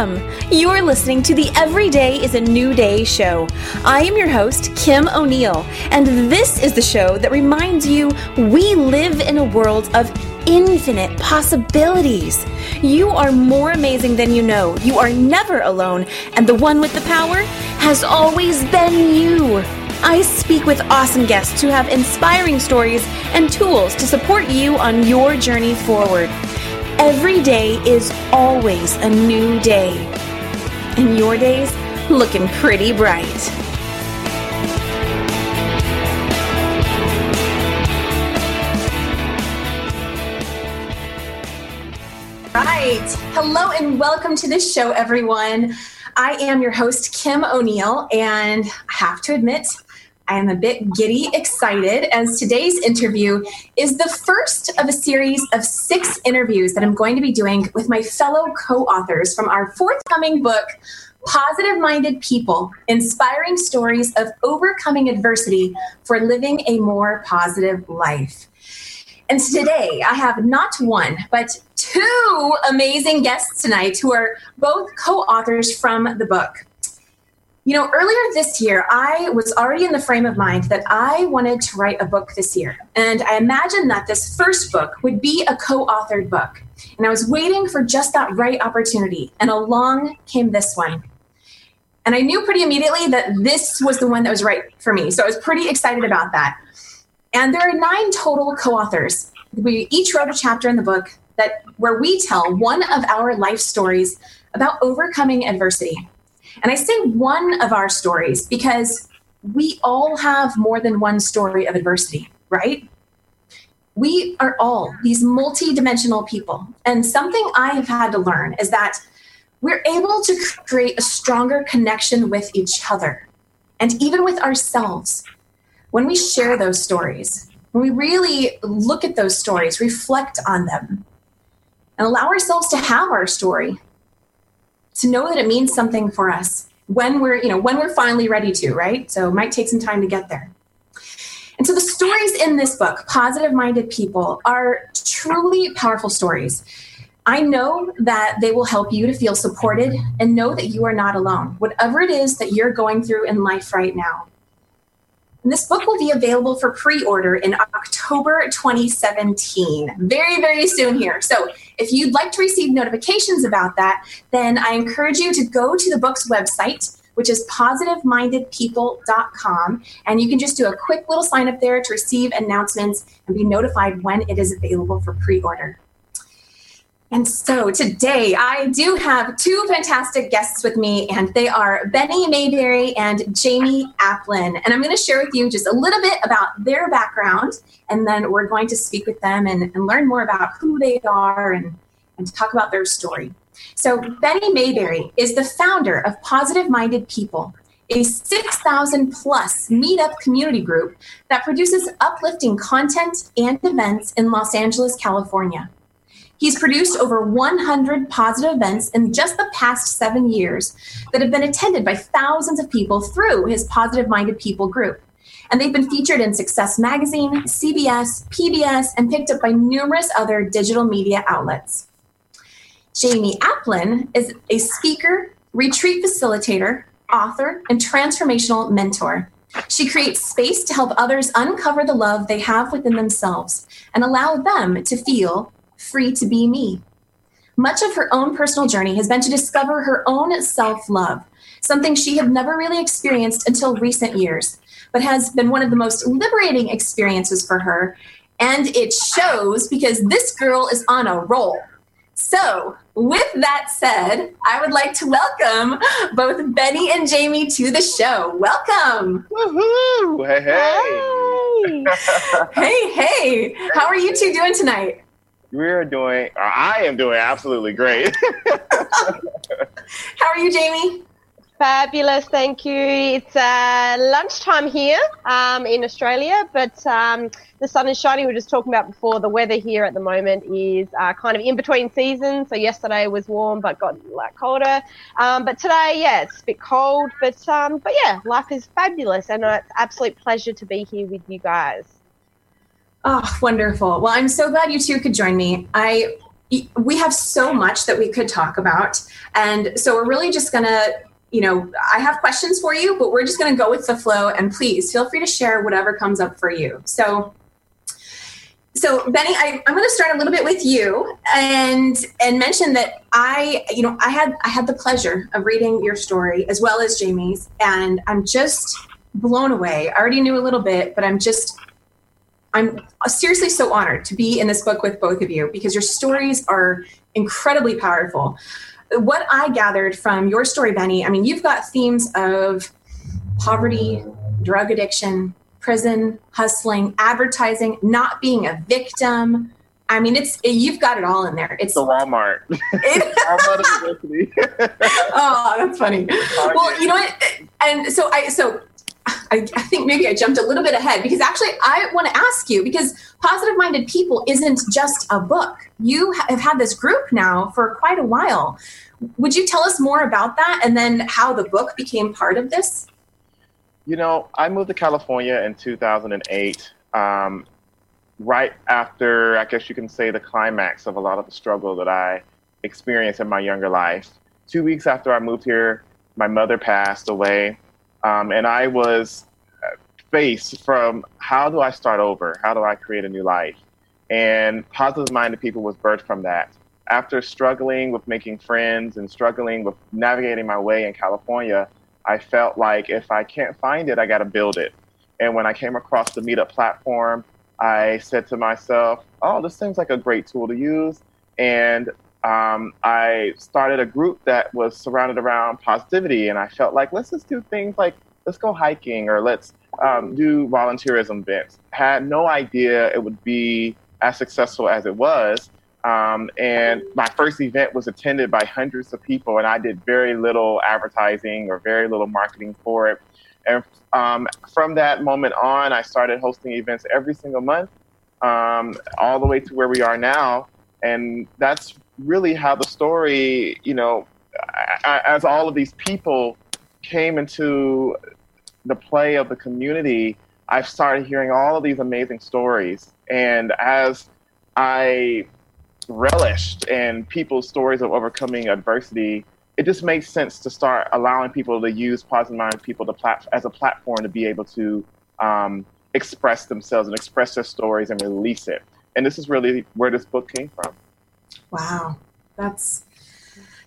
Welcome! You're listening to the Every Day is a New Day show. I am your host, Kim O'Neill, and this is the show that reminds you we live in a world of infinite possibilities. You are more amazing than you know. You are never alone, and the one with the power has always been you. I speak with awesome guests who have inspiring stories and tools to support you on your journey forward. Every day is always a new day. And your day's looking pretty bright. Right. Hello and welcome to the show, everyone. I am your host, Kim O'Neill, and I have to admit, I am a bit giddy excited as today's interview is the first of a series of six interviews that I'm going to be doing with my fellow co authors from our forthcoming book, Positive Minded People Inspiring Stories of Overcoming Adversity for Living a More Positive Life. And today I have not one, but two amazing guests tonight who are both co authors from the book. You know, earlier this year, I was already in the frame of mind that I wanted to write a book this year. And I imagined that this first book would be a co authored book. And I was waiting for just that right opportunity. And along came this one. And I knew pretty immediately that this was the one that was right for me. So I was pretty excited about that. And there are nine total co authors. We each wrote a chapter in the book that where we tell one of our life stories about overcoming adversity. And I say one of our stories because we all have more than one story of adversity, right? We are all these multi-dimensional people. And something I have had to learn is that we're able to create a stronger connection with each other and even with ourselves when we share those stories, when we really look at those stories, reflect on them, and allow ourselves to have our story to know that it means something for us when we're, you know, when we're finally ready to, right? So it might take some time to get there. And so the stories in this book, Positive Minded People, are truly powerful stories. I know that they will help you to feel supported and know that you are not alone, whatever it is that you're going through in life right now. And this book will be available for pre order in October 2017, very, very soon here. So if you'd like to receive notifications about that, then I encourage you to go to the book's website, which is positivemindedpeople.com. And you can just do a quick little sign up there to receive announcements and be notified when it is available for pre order. And so today I do have two fantastic guests with me, and they are Bennie Mayberry and Jaime Aplin. And I'm going to share with you just a little bit about their background, and then we're going to speak with them and, and learn more about who they are and, and talk about their story. So, Bennie Mayberry is the founder of Positive Minded People, a 6,000 plus meetup community group that produces uplifting content and events in Los Angeles, California. He's produced over 100 positive events in just the past seven years that have been attended by thousands of people through his Positive Minded People group. And they've been featured in Success Magazine, CBS, PBS, and picked up by numerous other digital media outlets. Jaime Aplin is a speaker, retreat facilitator, author, and transformational mentor. She creates space to help others uncover the love they have within themselves and allow them to feel free to be me. Much of her own personal journey has been to discover her own self love, something she had never really experienced until recent years, but has been one of the most liberating experiences for her. And it shows because this girl is on a roll. So, with that said, I would like to welcome both Bennie and Jaime to the show. Welcome. Woohoo! Hey, hey. hey, hey. How are you two doing tonight? We're doing, or I am doing absolutely great. How are you, Jaime? Fabulous, thank you. It's uh, lunchtime here um, in Australia, but um, the sun is shining. We were just talking about before. The weather here at the moment is uh, kind of in between seasons. So yesterday was warm, but got a lot colder. Um, but today, yeah, it's a bit cold. But um, but yeah, life is fabulous, and uh, it's absolute pleasure to be here with you guys. Oh, wonderful. Well, I'm so glad you two could join me. I we have so much that we could talk about. And so we're really just going to, you know, I have questions for you, but we're just going to go with the flow. And please feel free to share whatever comes up for you. So, so Bennie, I, I'm going to start a little bit with you and and mention that I, you know, I had I had the pleasure of reading your story as well as Jaime's, and I'm just blown away. I already knew a little bit, but I'm just I'm seriously so honored to be in this book with both of you because your stories are incredibly powerful. What I gathered from your story, Bennie, I mean, you've got themes of poverty, drug addiction, prison, hustling, advertising, not being a victim. I mean, it's you've got it all in there. It's the Walmart. Walmart oh, that's funny. Well, you know what? And so I so I, I, think maybe I jumped a little bit ahead because actually I want to ask you because Positive Minded People isn't just a book. You have had this group now for quite a while. Would you tell us more about that and then how the book became part of this? You know, I moved to California in 2008, um, right after, I guess you can say, the climax of a lot of the struggle that I experienced in my younger life. Two weeks after I moved here, my mother passed away um, and I was faced from how do I start over? How do I create a new life? And Positive Minded People was birthed from that. After struggling with making friends and struggling with navigating my way in California, I felt like if I can't find it, I got to build it. And when I came across the Meetup platform, I said to myself, oh, this seems like a great tool to use. And um, I started a group that was surrounded around positivity, and I felt like let's just do things like let's go hiking or let's um, do volunteerism events. Had no idea it would be as successful as it was. Um, and my first event was attended by hundreds of people, and I did very little advertising or very little marketing for it. And um, from that moment on, I started hosting events every single month, um, all the way to where we are now. And that's really how the story, you know, as all of these people came into the play of the community, I started hearing all of these amazing stories. And as I relished in people's stories of overcoming adversity, it just made sense to start allowing people to use positive minded people to plat- as a platform to be able to um, express themselves and express their stories and release it. And this is really where this book came from. Wow, that's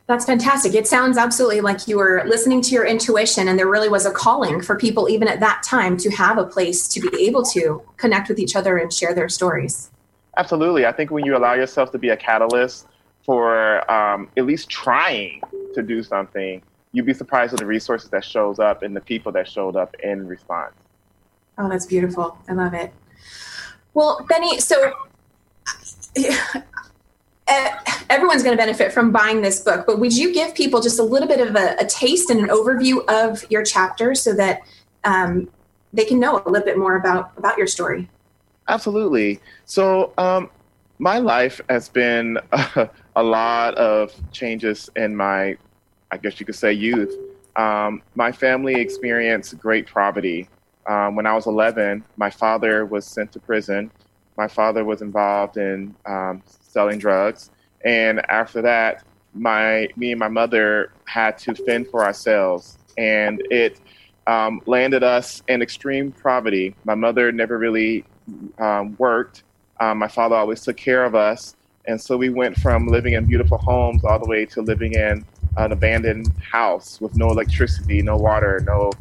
that's fantastic. It sounds absolutely like you were listening to your intuition, and there really was a calling for people, even at that time, to have a place to be able to connect with each other and share their stories. Absolutely. I think when you allow yourself to be a catalyst for um, at least trying to do something, you'd be surprised at the resources that shows up and the people that showed up in response. Oh, that's beautiful. I love it. Well, Bennie, so everyone's going to benefit from buying this book, but would you give people just a little bit of a, a taste and an overview of your chapter so that um, they can know a little bit more about about your story? Absolutely. So, um, my life has been a, a, lot of changes in my, I guess you could say, youth. Um, my family experienced great poverty. Um, when I was 11, my father was sent to prison. My father was involved in um, selling drugs. And after that, my me and my mother had to fend for ourselves, and it um, landed us in extreme poverty. My mother never really um, worked. Um, my father always took care of us, and so we went from living in beautiful homes all the way to living in an abandoned house with no electricity, no water, no,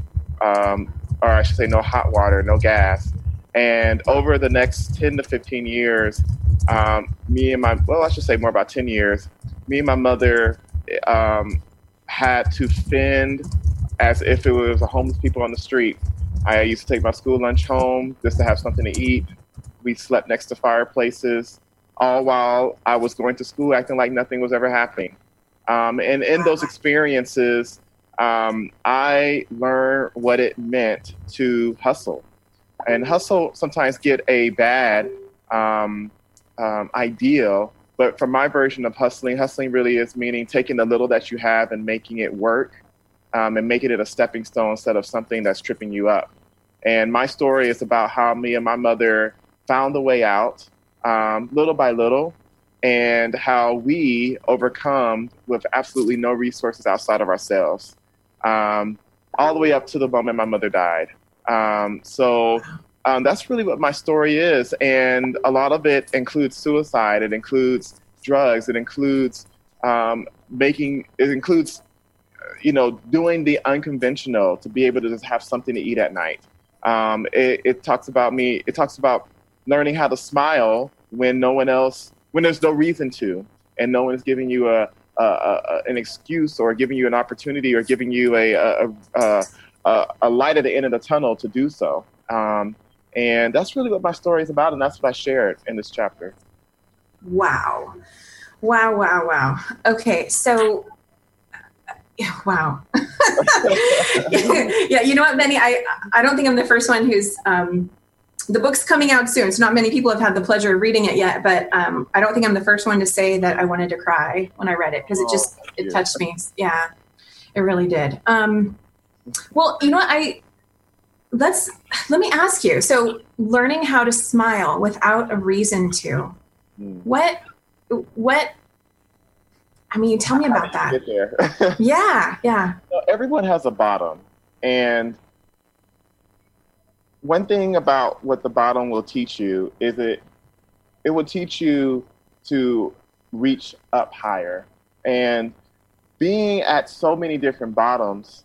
um, or I should say, no hot water, no gas. And over the next 10 to 15 years, um, me and my, well, I should say more about 10 years, me and my mother um, had to fend as if it was a homeless people on the street. I used to take my school lunch home just to have something to eat. We slept next to fireplaces, all while I was going to school acting like nothing was ever happening. Um, and in those experiences, um, I learned what it meant to hustle and hustle sometimes get a bad um, um, ideal. But for my version of hustling, hustling really is meaning taking the little that you have and making it work um, and making it a stepping stone instead of something that's tripping you up. And my story is about how me and my mother found a way out um, little by little. and how we overcome with absolutely no resources outside of ourselves, um, all the way up to the moment my mother died. Um, so um, that's really what my story is. And a lot of it includes suicide, it includes drugs, it includes um, making, it includes, you know, doing the unconventional to be able to just have something to eat at night. Um, it, it talks about me, it talks about learning how to smile when no one else, when there's no reason to, and no one is giving you a, an excuse or giving you an opportunity or giving you a, a, a, a light at the end of the tunnel to do so. Um, and that's really what my story is about, and that's what I shared in this chapter. Wow. Wow, wow, wow. Okay, so wow. yeah, you know what, Bennie? I I don't think I'm the first one who's um, the book's coming out soon, so not many people have had the pleasure of reading it yet. But um, I don't think I'm the first one to say that I wanted to cry when I read it because it just it touched me. Yeah, it really did. Um, well, you know what? I let's let me ask you. So, learning how to smile without a reason to. Hmm. What what I mean, tell me about that. yeah, yeah. everyone has a bottom. And one thing about what the bottom will teach you is it it will teach you to reach up higher. And being at so many different bottoms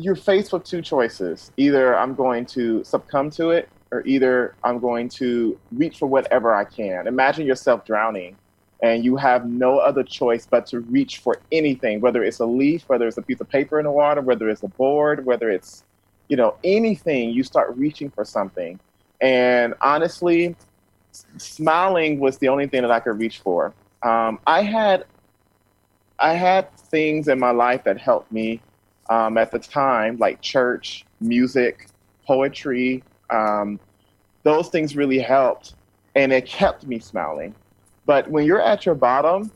you're faced with two choices. Either I'm going to succumb to it, or either I'm going to reach for whatever I can. Imagine yourself drowning and you have no other choice but to reach for anything, whether it's a leaf, whether it's a piece of paper in the water, whether it's a board, whether it's, you know, anything, you start reaching for something. And honestly, smiling was the only thing that I could reach for. Um, I had I had things in my life that helped me um, at the time, like church, music, poetry. Um, those things really helped, and it kept me smiling. But when you're at your bottom,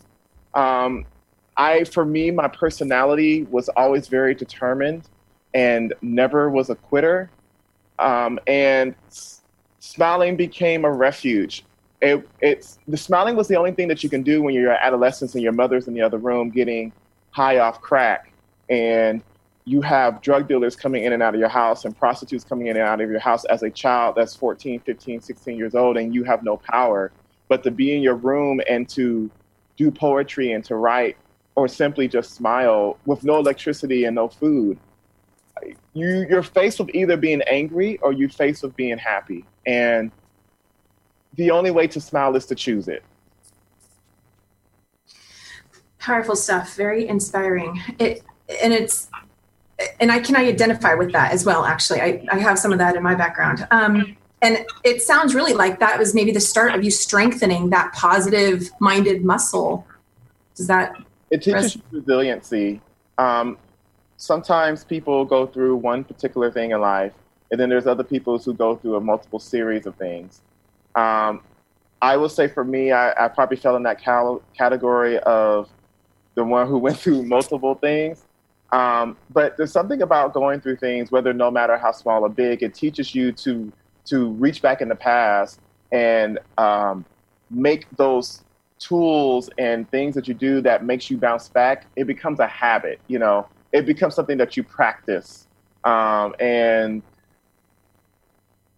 um, I, for me, my personality was always very determined and never was a quitter. Um, and s- smiling became a refuge. It, it's the smiling was the only thing that you can do when you're adolescents and your mother's in the other room getting high off crack and you have drug dealers coming in and out of your house and prostitutes coming in and out of your house as a child that's 14, 15, 16 years old and you have no power. But to be in your room and to do poetry and to write or simply just smile with no electricity and no food, you, you're faced with either being angry or you're faced with being happy. And the only way to smile is to choose it. Powerful stuff, very inspiring. It and it's and I can I identify with that as well. Actually, I, I have some of that in my background. Um, and it sounds really like that was maybe the start of you strengthening that positive minded muscle. Does that? It teaches res- resiliency. Um, sometimes people go through one particular thing in life, and then there's other people who go through a multiple series of things. Um, I will say for me, I, I probably fell in that cal- category of the one who went through multiple things. Um, but there's something about going through things, whether no matter how small or big, it teaches you to to reach back in the past and um, make those tools and things that you do that makes you bounce back. It becomes a habit, you know. It becomes something that you practice, um, and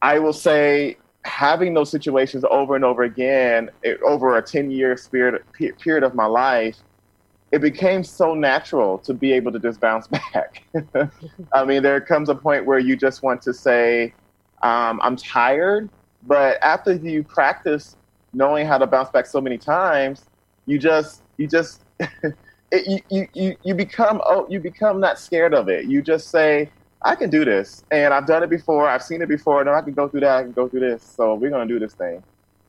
I will say having those situations over and over again it, over a 10 year period of my life it became so natural to be able to just bounce back. I mean, there comes a point where you just want to say, um, I'm tired. But after you practice knowing how to bounce back so many times, you just, you just, it, you, you, you become, oh, you become not scared of it. You just say, I can do this. And I've done it before. I've seen it before. No, I can go through that. I can go through this. So we're going to do this thing.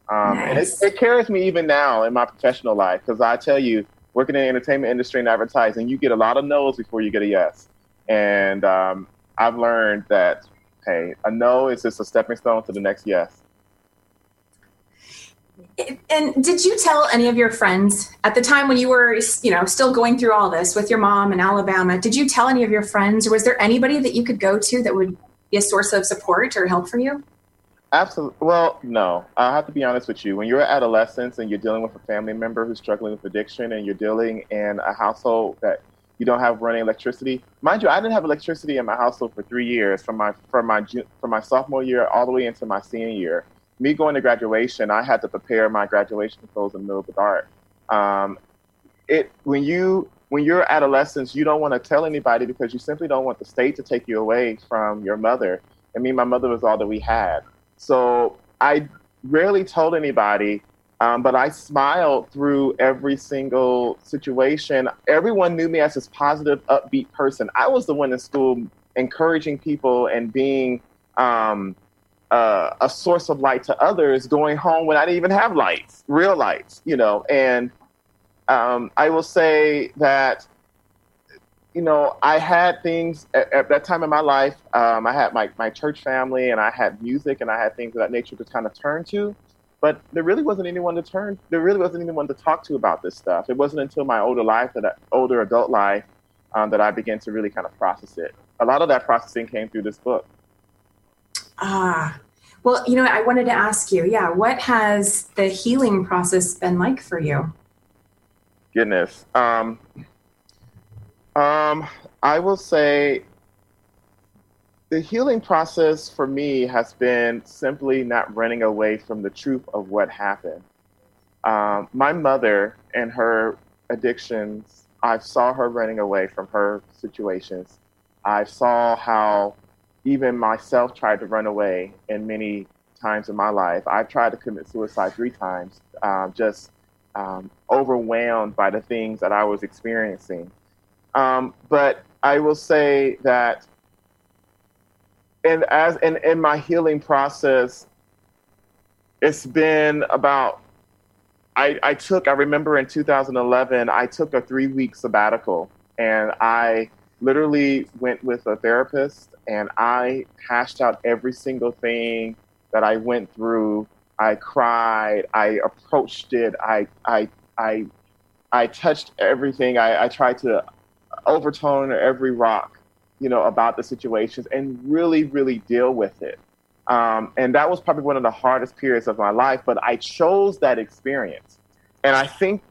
Um, nice. And it, it carries me even now in my professional life because I tell you, working in the entertainment industry and advertising, you get a lot of no's before you get a yes. And um, I've learned that, hey, a no is just a stepping stone to the next yes. And did you tell any of your friends at the time when you were, you know, still going through all this with your mom in Alabama? Did you tell any of your friends, or was there anybody that you could go to that would be a source of support or help for you? Absolutely. Well, no. I have to be honest with you. When you're adolescent and you're dealing with a family member who's struggling with addiction, and you're dealing in a household that you don't have running electricity. Mind you, I didn't have electricity in my household for three years, from my from my from my sophomore year all the way into my senior year. Me going to graduation, I had to prepare my graduation clothes in the middle of the dark. Um, it when you when you're adolescents, you don't want to tell anybody because you simply don't want the state to take you away from your mother. I mean, my mother was all that we had. So I rarely told anybody, um, but I smiled through every single situation. Everyone knew me as this positive, upbeat person. I was the one in school encouraging people and being um, uh, a source of light to others, going home when I didn't even have lights, real lights, you know. And um, I will say that you know, I had things at, at, that time in my life. Um, I had my, my church family and I had music and I had things of that nature to kind of turn to. But there really wasn't anyone to turn. There really wasn't anyone to talk to about this stuff. It wasn't until my older life, that I, older adult life, um, that I began to really kind of process it. A lot of that processing came through this book. Ah, well, you know, I wanted to ask you, yeah, what has the healing process been like for you? Goodness. Um, um, I will say the healing process for me has been simply not running away from the truth of what happened. Um, my mother and her addictions, I saw her running away from her situations. I saw how even myself tried to run away in many times in my life. I've tried to commit suicide three times, um, just um, overwhelmed by the things that I was experiencing. Um, but I will say that, and as in, in my healing process, it's been about. I, I took. I remember in 2011, I took a three week sabbatical, and I literally went with a therapist, and I hashed out every single thing that I went through. I cried. I approached it. I I I I touched everything. I, I tried to overtone or every rock, you know, about the situations and really, really deal with it. Um, and that was probably one of the hardest periods of my life, but I chose that experience. And I think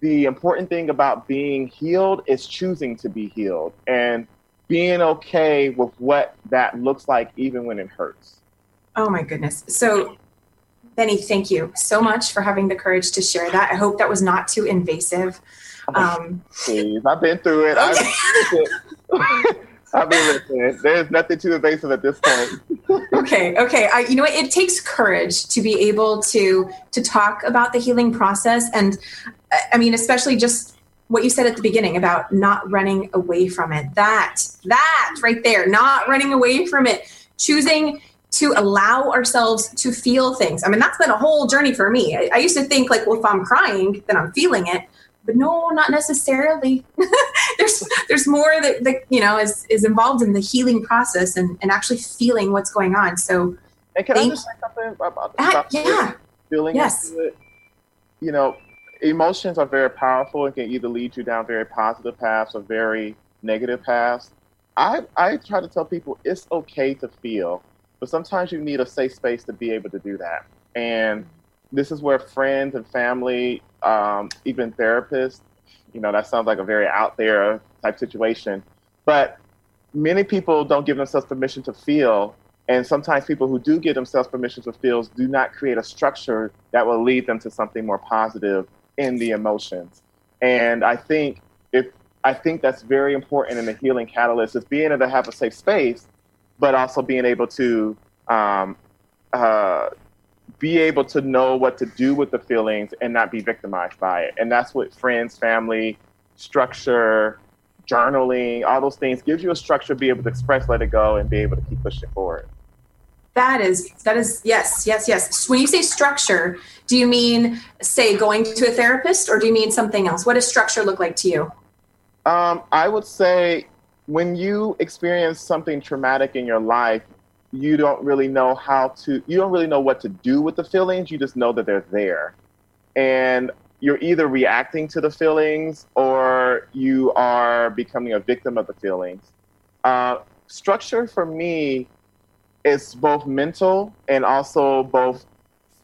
the important thing about being healed is choosing to be healed and being okay with what that looks like, even when it hurts. Oh, my goodness. So, Bennie, thank you so much for having the courage to share that. I hope that was not too invasive. Um, Please, I've been through it. I've, I've been listening. There's nothing too invasive at this point. okay, okay. I, you know what? It takes courage to be able to to talk about the healing process, and I mean, especially just what you said at the beginning about not running away from it. That that right there, not running away from it, choosing to allow ourselves to feel things. I mean, that's been a whole journey for me. I, I used to think like, well, if I'm crying, then I'm feeling it but no, not necessarily. there's there's more that, that you know is is involved in the healing process and, and actually feeling what's going on. So, and can I just say something about, uh, yeah. feeling yes. it? You know, emotions are very powerful and can either lead you down very positive paths or very negative paths. I I try to tell people it's okay to feel, but sometimes you need a safe space to be able to do that. And this is where friends and family, um, even therapists, you know, that sounds like a very out there type situation. But many people don't give themselves permission to feel. And sometimes people who do give themselves permission to feel do not create a structure that will lead them to something more positive in the emotions. And I think if I think that's very important in the healing catalyst is being able to have a safe space, but also being able to um, uh, be able to know what to do with the feelings and not be victimized by it. And that's what friends, family, structure, journaling, all those things gives you a structure to be able to express, let it go, and be able to keep pushing forward. That is that is yes, yes, yes. When you say structure, do you mean say going to a therapist or do you mean something else? What does structure look like to you? Um, I would say when you experience something traumatic in your life, you don't really know how to you don't really know what to do with the feelings you just know that they're there and you're either reacting to the feelings or you are becoming a victim of the feelings uh, structure for me is both mental and also both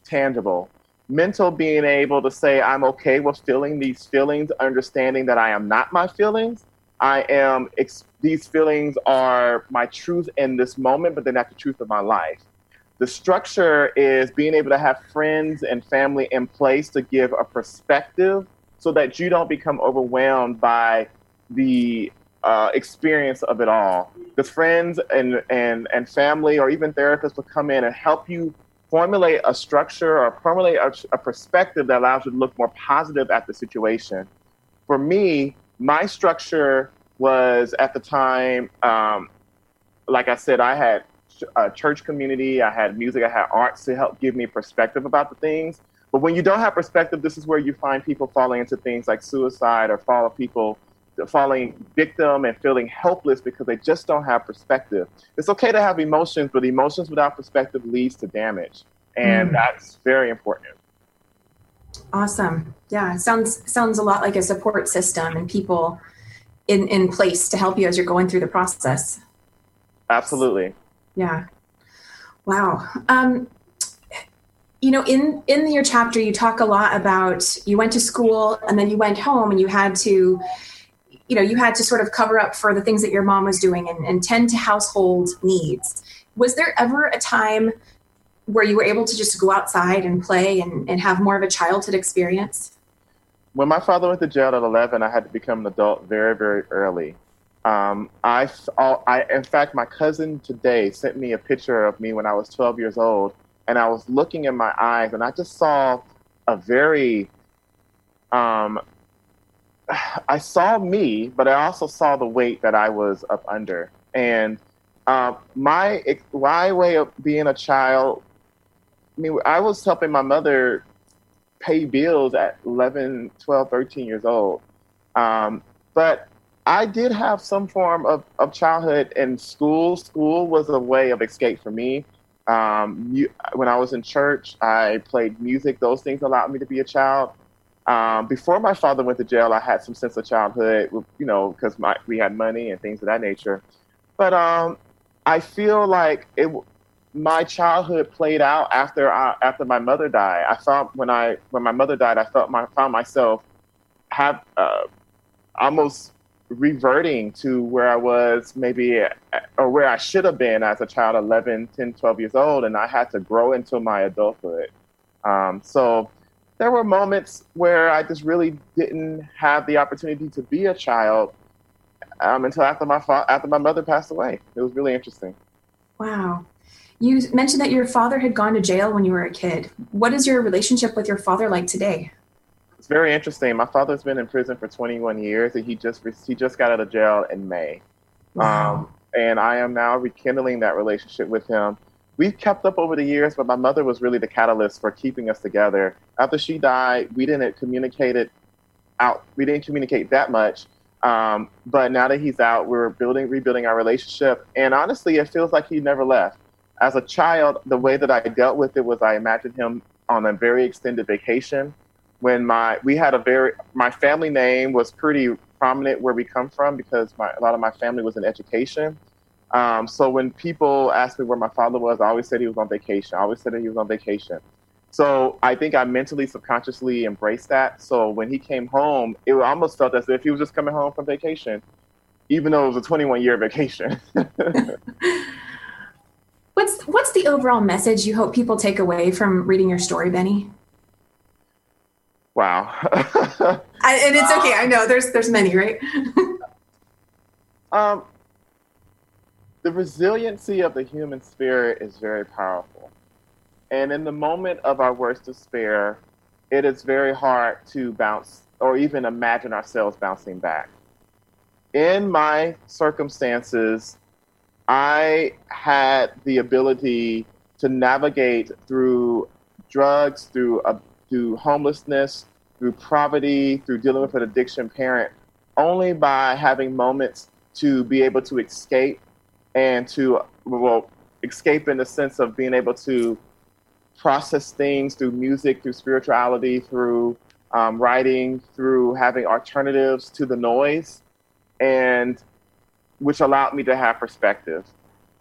tangible. Mental being able to say, I'm okay with feeling these feelings, understanding that I am not my feelings. I am, ex- these feelings are my truth in this moment, but they're not the truth of my life. The structure is being able to have friends and family in place to give a perspective so that you don't become overwhelmed by the uh, experience of it all. The friends and, and, and family or even therapists will come in and help you formulate a structure or formulate a, a perspective that allows you to look more positive at the situation. For me, my structure was at the time, um, like I said, I had a church community, I had music, I had arts to help give me perspective about the things. But when you don't have perspective, this is where you find people falling into things like suicide or follow people falling victim and feeling helpless because they just don't have perspective. It's okay to have emotions, but emotions without perspective leads to damage. And mm. that's very important. Awesome. Yeah, sounds sounds a lot like a support system and people in in place to help you as you're going through the process. Absolutely. Yeah. Wow. Um, you know, in in your chapter, you talk a lot about you went to school and then you went home and you had to, you know, you had to sort of cover up for the things that your mom was doing and, and tend to household needs. Was there ever a time where you were able to just go outside and play and, and have more of a childhood experience? When my father went to jail at 11, I had to become an adult very, very early. Um, I, I, in fact, my cousin today sent me a picture of me when I was 12 years old, and I was looking in my eyes, and I just saw a very, um, I saw me, but I also saw the weight that I was up under, and uh, my my way of being a child I mean, I was helping my mother pay bills at 11, 12, 13 years old. Um, but I did have some form of, of childhood in school. School was a way of escape for me. Um, when I was in church, I played music. Those things allowed me to be a child. Um, before my father went to jail, I had some sense of childhood, you know, because we had money and things of that nature. But um, I feel like it, my childhood played out after I, after my mother died. I thought when I when my mother died, I felt my found myself have uh, almost reverting to where I was maybe or where I should have been as a child 11 10 12 years old and I had to grow into my adulthood. Um, so there were moments where I just really didn't have the opportunity to be a child um, until after my fa- after my mother passed away. It was really interesting. Wow you mentioned that your father had gone to jail when you were a kid. What is your relationship with your father like today? It's very interesting. My father's been in prison for 21 years, and he just he just got out of jail in May. Wow. Um, and I am now rekindling that relationship with him. We've kept up over the years, but my mother was really the catalyst for keeping us together. After she died, we didn't communicate it out. We didn't communicate that much. Um, but now that he's out, we're building, rebuilding our relationship. And honestly, it feels like he never left as a child, the way that I dealt with it was I imagined him on a very extended vacation. When my we had a very my family name was pretty prominent where we come from because my, a lot of my family was in education. Um, so when people asked me where my father was, I always said he was on vacation. I always said that he was on vacation. So I think I mentally, subconsciously embraced that. So when he came home, it almost felt as if he was just coming home from vacation, even though it was a 21 year vacation. What's what's the overall message you hope people take away from reading your story, Bennie? Wow. I, and it's okay. I know there's there's many, right? um, the resiliency of the human spirit is very powerful, and in the moment of our worst despair, it is very hard to bounce or even imagine ourselves bouncing back. In my circumstances, I had the ability to navigate through drugs, through uh, through homelessness, through poverty, through dealing with an addiction parent, only by having moments to be able to escape and to well escape in the sense of being able to process things through music, through spirituality, through um, writing, through having alternatives to the noise, and which allowed me to have perspective.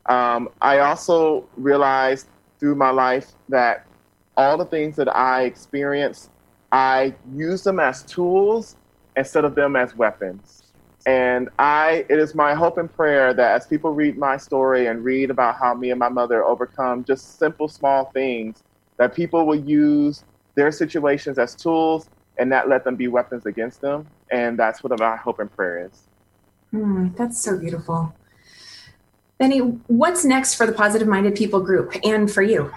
Um, I also realized through my life that all the things that I experienced, I use them as tools instead of them as weapons. And I, it is my hope and prayer that as people read my story and read about how me and my mother overcome just simple, small things, that people will use their situations as tools and not let them be weapons against them. And that's what my hope and prayer is. Mm, that's so beautiful. Bennie, what's next for the Positive Minded People group and for you?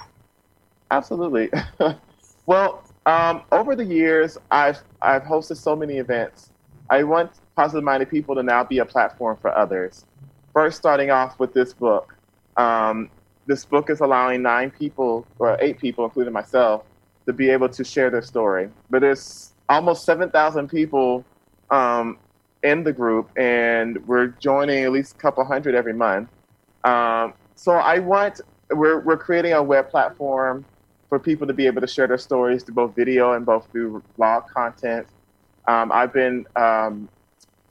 Absolutely. well, um, over the years, I've I've hosted so many events. I want positive minded people to now be a platform for others. First, starting off with this book. Um, this book is allowing nine people, or eight people, including myself, to be able to share their story. But there's almost 7,000 people um, in the group, and we're joining at least a couple hundred every month. Um, so I want, we're, we're creating a web platform for people to be able to share their stories through both video and both through blog content. Um, I've been um,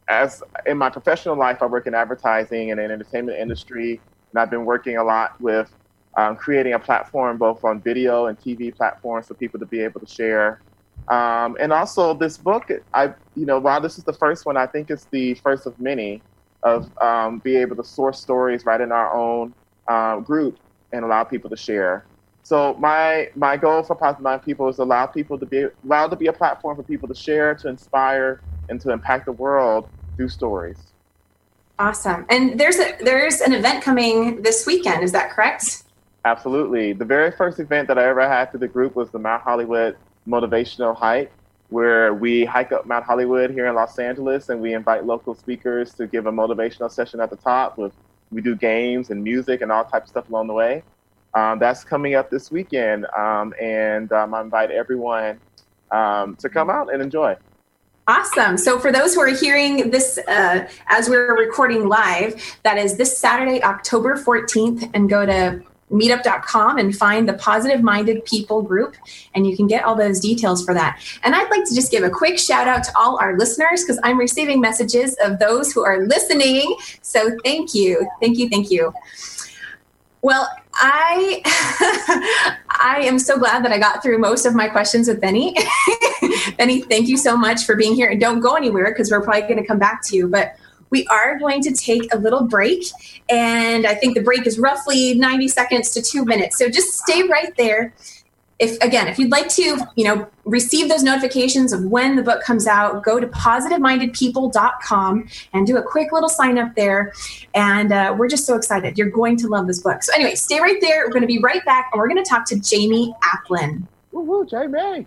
as in my professional life, I work in advertising and in entertainment industry, and I've been working a lot with um, creating a platform both on video and TV platforms for people to be able to share. Um, and also, this book, I you know, while this is the first one, I think it's the first of many of um, be able to source stories right in our own uh, group and allow people to share. So my my goal for Positive Mind People is allow people to be allowed to be a platform for people to share, to inspire, and to impact the world through stories. Awesome. And there's a there's an event coming this weekend. Is that correct? Absolutely. The very first event that I ever had to the group was the Mount Hollywood Motivational Hike, where we hike up Mount Hollywood here in Los Angeles, and we invite local speakers to give a motivational session at the top. With we do games and music and all types of stuff along the way. Um, that's coming up this weekend, um, and um, I invite everyone um, to come out and enjoy. Awesome. So, for those who are hearing this uh, as we're recording live, that is this Saturday, October 14th, and go to meetup.com and find the positive minded people group and you can get all those details for that. And i'd like to just give a quick shout out to all our listeners because i'm receiving messages of those who are listening. So thank you. Thank you. Thank you. Well i i am so glad that i got through most of my questions with bennie. Bennie thank you so much for being here. And don't go anywhere because we're probably going to come back to you. But we are going to take a little break. And I think the break is roughly 90 seconds to two minutes. So just stay right there. If again, if you'd like to, you know, receive those notifications of when the book comes out, go to positivemindedpeople.com and do a quick little sign up there. And uh, we're just so excited. You're going to love this book. So anyway, stay right there. We're going to be right back, and we're going to talk to Jaime Aplin. Woohoo, Jaime!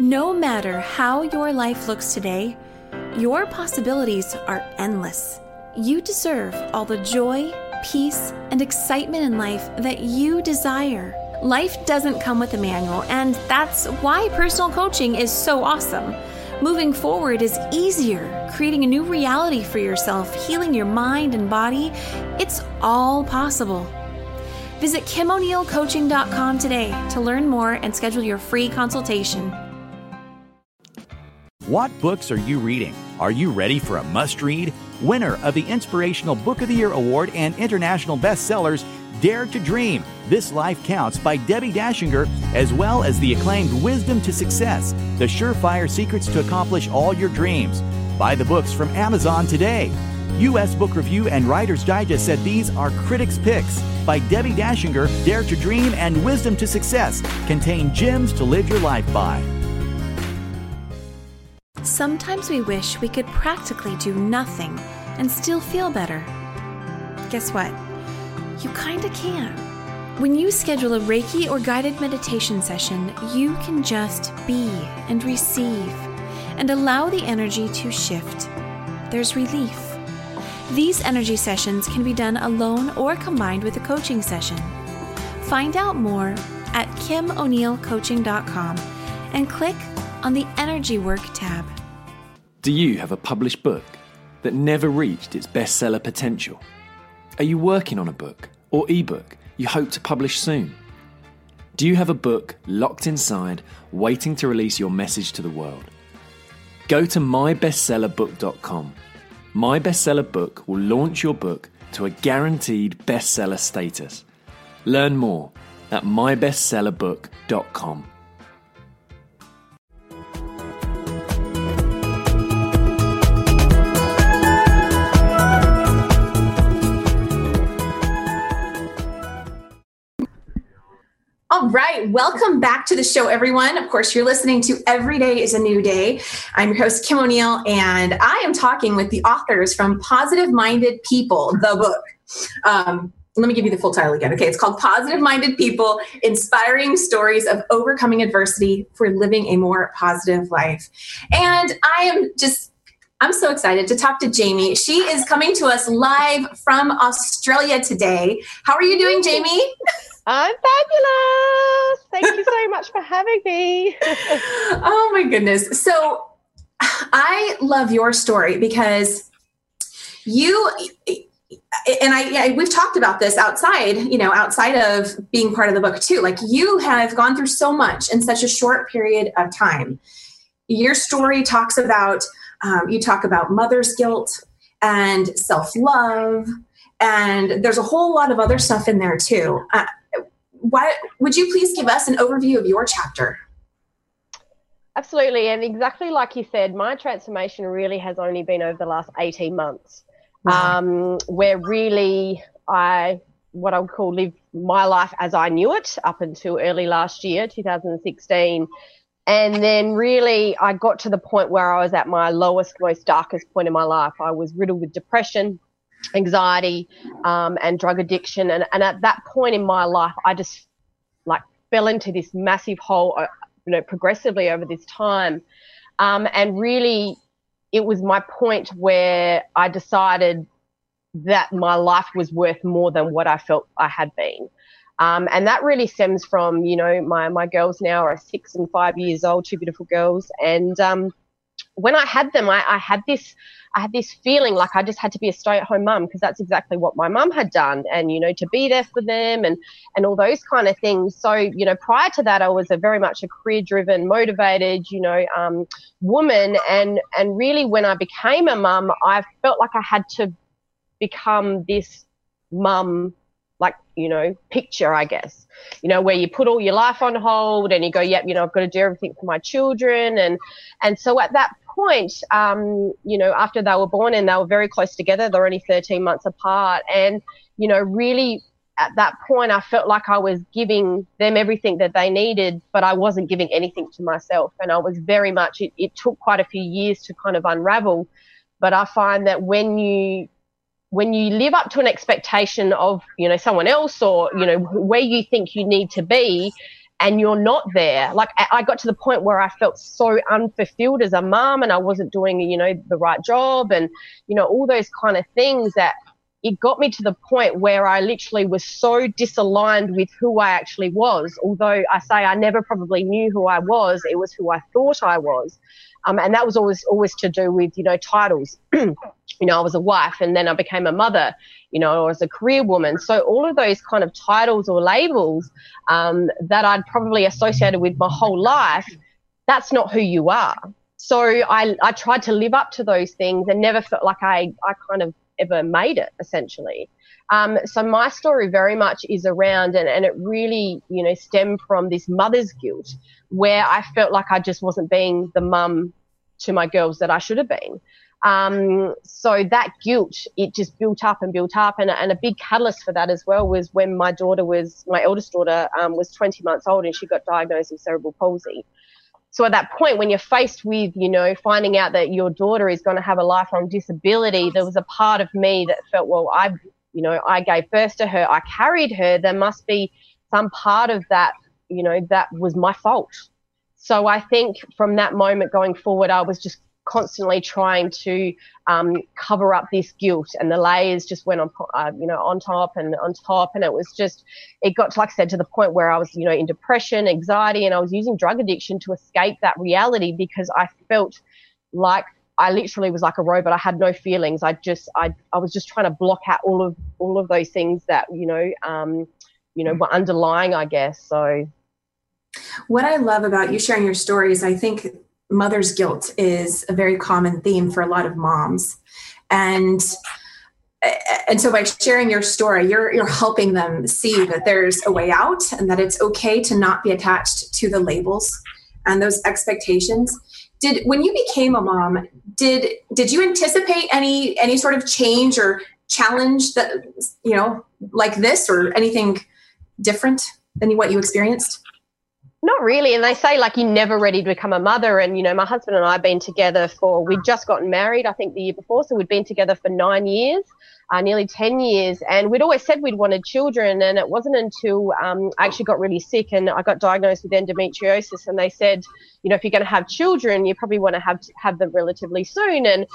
No matter how your life looks today, your possibilities are endless. You deserve all the joy, peace, and excitement in life that you desire. Life doesn't come with a manual, and that's why personal coaching is so awesome. Moving forward is easier, creating a new reality for yourself, healing your mind and body. It's all possible. Visit KimO'NeillCoaching.com today to learn more and schedule your free consultation. What books are you reading? Are you ready for a must read? Winner of the Inspirational Book of the Year Award and international bestsellers, Dare to Dream This Life Counts by Debbie Dashinger, as well as the acclaimed Wisdom to Success The Surefire Secrets to Accomplish All Your Dreams. Buy the books from Amazon today. U.S. Book Review and Writer's Digest said these are critics' picks by Debbie Dashinger. Dare to Dream, and Wisdom to Success contain gems to live your life by. Sometimes we wish we could practically do nothing and still feel better. Guess what? You kinda can. When you schedule a Reiki or guided meditation session, you can just be and receive and allow the energy to shift. There's relief. These energy sessions can be done alone or combined with a coaching session. Find out more at KimO'NeillCoaching.com and click on the Energy Work tab. Do you have a published book that never reached its bestseller potential? Are you working on a book or ebook you hope to publish soon? Do you have a book locked inside, waiting to release your message to the world? Go to mybestsellerbook.com. My Bestseller Book will launch your book to a guaranteed bestseller status. Learn more at mybestsellerbook.com. All right, welcome back to the show, everyone. Of course, you're listening to Every Day is a New Day. I'm your host, Kim O'Neill, and I am talking with the authors from Positive Minded People, the book. Um, let me give you the full title again. Okay, it's called Positive Minded People Inspiring Stories of Overcoming Adversity for Living a More Positive Life. And I am just I'm so excited to talk to Jaime. She is coming to us live from Australia today. How are you doing, Jaime? I'm fabulous. Thank you so much for having me. oh my goodness. So I love your story because you and I yeah, we've talked about this outside, you know, outside of being part of the book too. Like you have gone through so much in such a short period of time. Your story talks about um, you talk about mother's guilt and self-love and there's a whole lot of other stuff in there too. Uh, why would you please give us an overview of your chapter? Absolutely, and exactly like you said, my transformation really has only been over the last eighteen months, wow. um, where really I what I would call live my life as I knew it up until early last year, 2016. And then really, I got to the point where I was at my lowest, most darkest point in my life. I was riddled with depression, anxiety um, and drug addiction. And, and at that point in my life, I just like fell into this massive hole, uh, you know, progressively over this time. Um, and really, it was my point where I decided that my life was worth more than what I felt I had been. Um, and that really stems from, you know, my, my girls now are six and five years old, two beautiful girls. And um, when I had them, I, I had this I had this feeling like I just had to be a stay at home mum because that's exactly what my mum had done and, you know, to be there for them and, and all those kind of things. So, you know, prior to that, I was a very much a career driven, motivated, you know, um, woman. And, and really when I became a mum, I felt like I had to become this mum like you know picture i guess you know where you put all your life on hold and you go yep you know i've got to do everything for my children and and so at that point, um, you know, after they were born and they were very close together, they're only 13 months apart. And, you know, really at that point, I felt like I was giving them everything that they needed, but I wasn't giving anything to myself. And I was very much, it, it took quite a few years to kind of unravel. But I find that when you, when you live up to an expectation of, you know, someone else or, you know, where you think you need to be, and you're not there. Like I got to the point where I felt so unfulfilled as a mom and I wasn't doing, you know, the right job and, you know, all those kind of things that it got me to the point where I literally was so disaligned with who I actually was. Although I say I never probably knew who I was, it was who I thought I was. Um, and that was always always to do with you know titles. you know, I was a wife, and then I became a mother. You know, or as a career woman. So all of those kind of titles or labels um, that I'd probably associated with my whole life, that's not who you are. So I I tried to live up to those things and never felt like I I kind of ever made it essentially. Um, so my story very much is around, and, and it really, you know, stemmed from this mother's guilt where I felt like I just wasn't being the mum to my girls that I should have been. Um, so that guilt, it just built up and built up. And, and, a big catalyst for that as well was when my daughter was, my eldest daughter um, was 20 months old and she got diagnosed with cerebral palsy. So at that point, when you're faced with, you know, finding out that your daughter is going to have a lifelong disability, there was a part of me that felt, well, I, you know, I gave birth to her, I carried her. There must be some part of that you know, that was my fault. So I think from that moment going forward, I was just constantly trying to um, cover up this guilt, and the layers just went on, uh, you know, on top and on top, and it was just, it got, to like I said, to the point where I was, you know, in depression, anxiety, and I was using drug addiction to escape that reality because I felt like I literally was like a robot. I had no feelings. I just, I, I was just trying to block out all of all of those things that, you know, um, you know, were underlying, I guess. So What I love about you sharing your stories, I think mother's guilt is a very common theme for a lot of moms. And and so by sharing your story you're you're helping them see that there's a way out and that it's okay to not be attached to the labels and those expectations did when you became a mom did did you anticipate any any sort of change or challenge that you know like this or anything different than what you experienced not really. And they say like you're never ready to become a mother. And you know, my husband and I have been together for we'd just gotten married, I think the year before, so we'd been together for nine years, uh, nearly ten years, and we'd always said we'd wanted children. And it wasn't until um, I actually got really sick and I got diagnosed with endometriosis, and they said, you know, if you're going to have children, you probably want to have have them relatively soon. And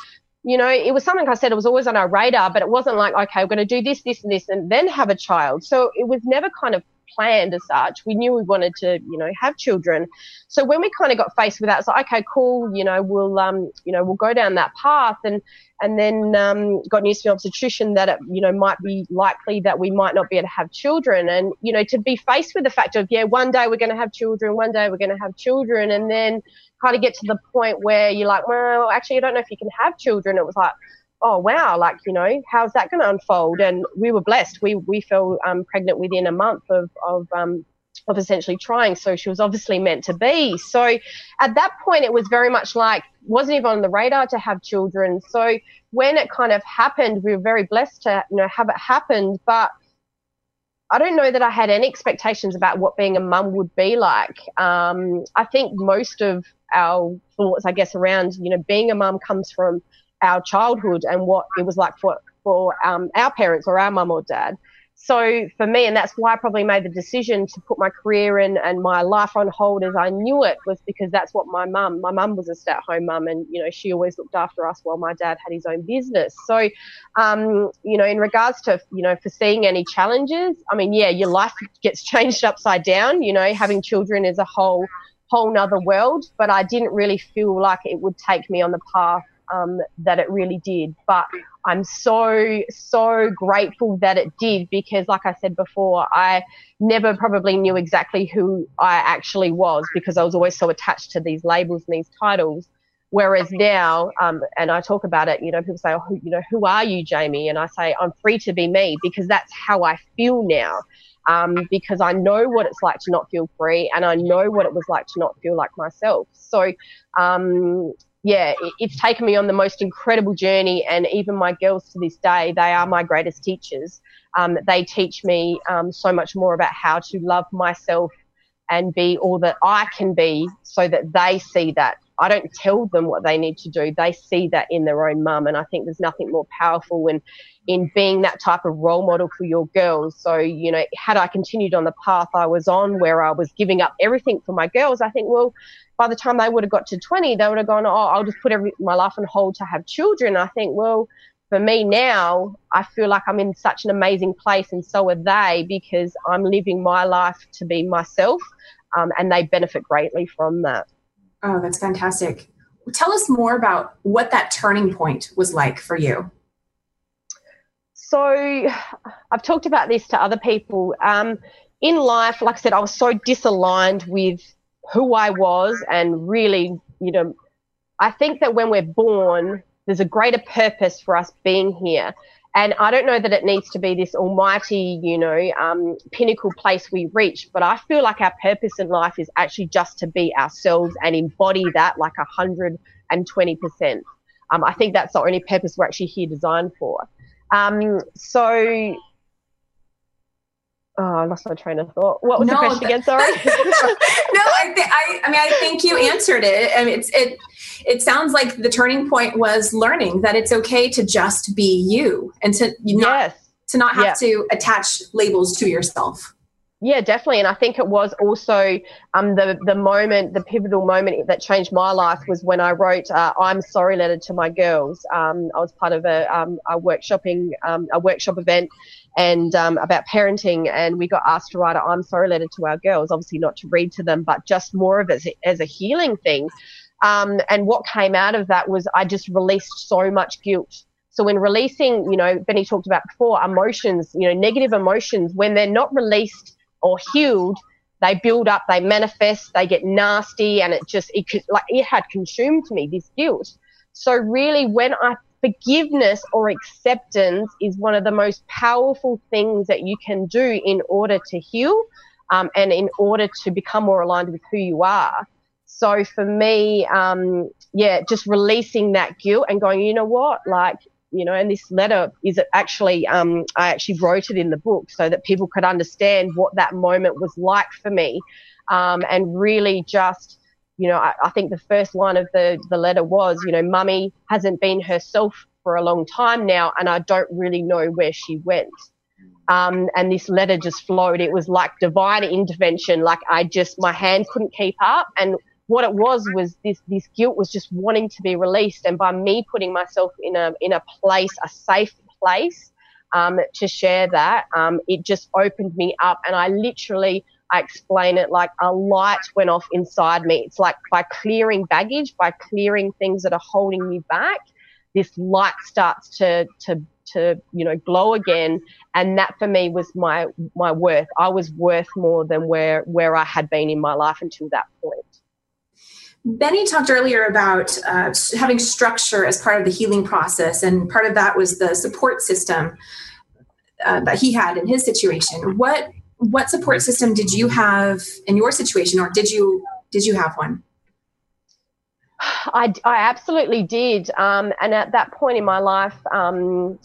you know, it was something I said it was always on our radar, but it wasn't like, okay, we're going to do this, this, and this, and then have a child. So it was never kind of planned as such. We knew we wanted to, you know, have children. So when we kind of got faced with that, it's like, okay, cool, you know, we'll, um, you know, we'll go down that path, and and then um, got news from obstetrician that it, you know, might be likely that we might not be able to have children, and you know, to be faced with the fact of, yeah, one day we're going to have children, one day we're going to have children, and then kind of get to the point where you're like, well, actually, I don't know if you can have children. It was like, oh wow, like you know, how's that going to unfold? And we were blessed. We we fell um, pregnant within a month of of um, of essentially trying. So she was obviously meant to be. So at that point, it was very much like wasn't even on the radar to have children. So when it kind of happened, we were very blessed to you know have it happen, but. I don't know that I had any expectations about what being a mum would be like. Um, I think most of our thoughts, I guess, around you know being a mum comes from our childhood and what it was like for for um, our parents or our mum or dad. So for me, and that's why I probably made the decision to put my career in and my life on hold as I knew it was because that's what my mum, my mum was a stay at home mum and, you know, she always looked after us while my dad had his own business. So, um, you know, in regards to, you know, foreseeing any challenges, I mean, yeah, your life gets changed upside down, you know, having children is a whole, whole nother world, but I didn't really feel like it would take me on the path um, that it really did. But I'm so, so grateful that it did because, like I said before, I never probably knew exactly who I actually was because I was always so attached to these labels and these titles. Whereas now, um, and I talk about it, you know, people say, oh, you know, who are you, Jaime? And I say, I'm free to be me because that's how I feel now. Um, because I know what it's like to not feel free and I know what it was like to not feel like myself. So, um, yeah, it's taken me on the most incredible journey. And even my girls to this day, they are my greatest teachers. Um, they teach me um, so much more about how to love myself and be all that I can be so that they see that. I don't tell them what they need to do. They see that in their own mum. And I think there's nothing more powerful in, in being that type of role model for your girls. So, you know, had I continued on the path I was on where I was giving up everything for my girls, I think, well, by the time they would have got to 20, they would have gone, oh, I'll just put every, my life on hold to have children. I think, well, for me now, I feel like I'm in such an amazing place, and so are they because I'm living my life to be myself, um, and they benefit greatly from that. Oh, that's fantastic. Tell us more about what that turning point was like for you. So, I've talked about this to other people. Um, in life, like I said, I was so disaligned with who I was and really, you know, I think that when we're born, there's a greater purpose for us being here. And I don't know that it needs to be this almighty, you know, um, pinnacle place we reach, but I feel like our purpose in life is actually just to be ourselves and embody that like 120%. Um, I think that's the only purpose we're actually here designed for. Um, so Oh, I lost my train of thought. What was no, the question again? Sorry. no, I, th- I, I mean, I think you answered it. I mean, it's it. It sounds like the turning point was learning that it's okay to just be you and to not yes. to not have to attach labels to yourself. Yeah, definitely. And I think it was also um, the the moment, the pivotal moment that changed my life was when I wrote uh, "I'm sorry" letter to my girls. Um, I was part of a, um, a workshopping um, a workshop event and um, about parenting. And we got asked to write a I'm sorry letter to our girls, obviously not to read to them, but just more of it as a healing thing. Um, and what came out of that was I just released so much guilt. So in releasing, you know, Bennie talked about before, emotions, you know, negative emotions, when they're not released or healed, they build up, they manifest, they get nasty, and it just it could like it had consumed me this guilt. So really, when I forgiveness or acceptance is one of the most powerful things that you can do in order to heal um, and in order to become more aligned with who you are. So for me, um, yeah, just releasing that guilt and going, you know what, like you know, and this letter is actually, um, I actually wrote it in the book so that people could understand what that moment was like for me, um, and really just, you know, I, I, think the first line of the the letter was, you know, mummy hasn't been herself for a long time now, and I don't really know where she went. Um, and this letter just flowed. It was like divine intervention. Like I just, my hand couldn't keep up, and what it was was this this guilt was just wanting to be released, and by me putting myself in a in a place, a safe place, um, to share that, um, it just opened me up, and I literally. I explain it like a light went off inside me. It's like by clearing baggage, by clearing things that are holding you back, this light starts to to to you know glow again and that for me was my my worth i was worth more than where where i had been in my life until that point Bennie talked earlier about uh, having structure as part of the healing process, and part of that was the support system uh, that he had in his situation. What what support system did you have in your situation, or did you did you have one? I, I absolutely did, um, and at that point in my life, um,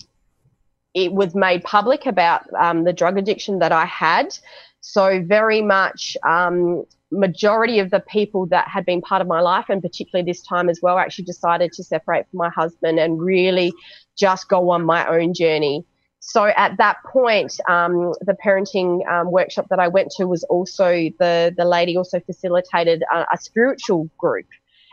it was made public about um, the drug addiction that I had. So very much um, majority of the people that had been part of my life, and particularly this time as well, actually decided to separate from my husband and really just go on my own journey. So at that point, um, the parenting um, workshop that I went to was also the the lady also facilitated a, a spiritual group.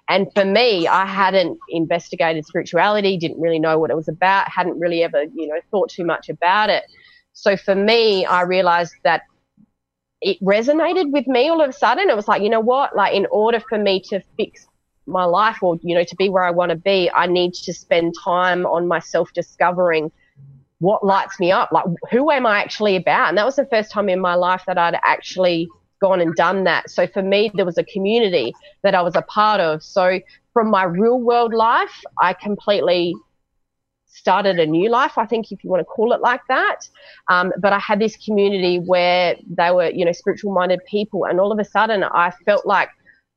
And for me, I hadn't investigated spirituality, didn't really know what it was about, hadn't really ever, you know, thought too much about it. So for me, I realized that it resonated with me all of a sudden. It was like, you know what? Like, in order for me to fix my life or, you know, to be where I want to be, I need to spend time on myself discovering what lights me up. Like, who am I actually about? And that was the first time in my life that I'd actually gone and done that. So for me, there was a community that I was a part of. So from my real world life, I completely started a new life, I think, if you want to call it like that. Um, but I had this community where they were, you know, spiritual minded people. And all of a sudden, I felt like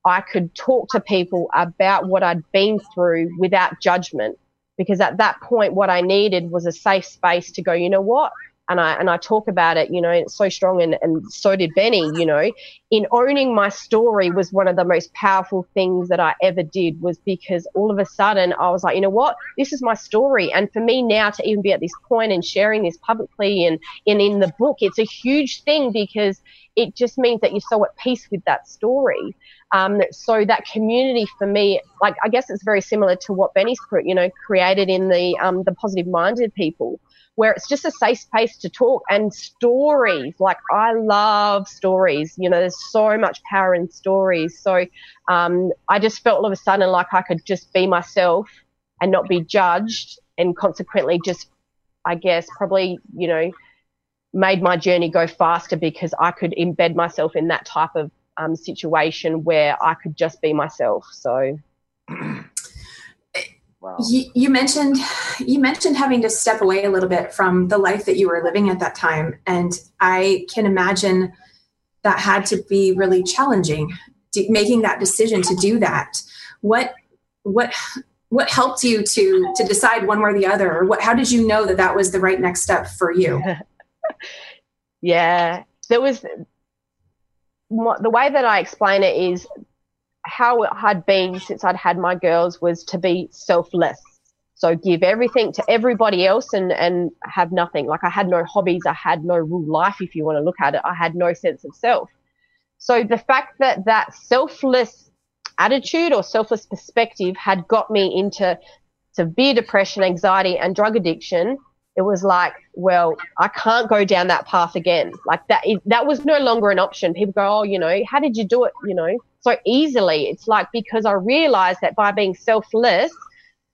I could talk to people about what I'd been through without judgment. Because at that point, what I needed was a safe space to go, you know what? And I and I talk about it, you know, it's so strong and, and so did Bennie, you know, in owning my story was one of the most powerful things that I ever did was because all of a sudden I was like, you know what, this is my story. And for me now to even be at this point and sharing this publicly and, and in the book, it's a huge thing because it just means that you're so at peace with that story. Um, so that community for me, like I guess it's very similar to what Bennie's, you know, created in the um, the positive minded people where it's just a safe space to talk and stories. Like I love stories. You know, there's so much power in stories. So um, I just felt all of a sudden like I could just be myself and not be judged, and consequently just, I guess, probably you know, made my journey go faster because I could embed myself in that type of um, situation where I could just be myself. So. Wow. You, you, mentioned you mentioned having to step away a little bit from the life that you were living at that time, and I can imagine that had to be really challenging. making that decision to do that, what what what helped you to to decide one way or the other, or what? How did you know that that was the right next step for you? yeah, there was the way that I explain it is how it had been since I'd had my girls was to be selfless. So give everything to everybody else and, and have nothing. Like I had no hobbies. I had no real life, if you want to look at it. I had no sense of self. So the fact that that selfless attitude or selfless perspective had got me into severe depression, anxiety, and drug addiction, it was like, well, I can't go down that path again. Like that, that was no longer an option. People go, oh, you know, how did you do it? You know, so easily. It's like because I realized that by being selfless,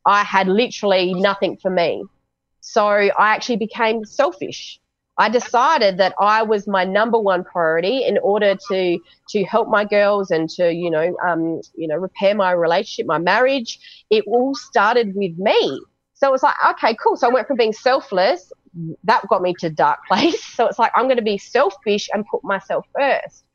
I had literally nothing for me. So I actually became selfish. I decided that I was my number one priority in order to to help my girls and to you know um, you know repair my relationship, my marriage. It all started with me. So it was like, okay, cool. So I went from being selfless, that got me to dark place. So it's like I'm going to be selfish and put myself first.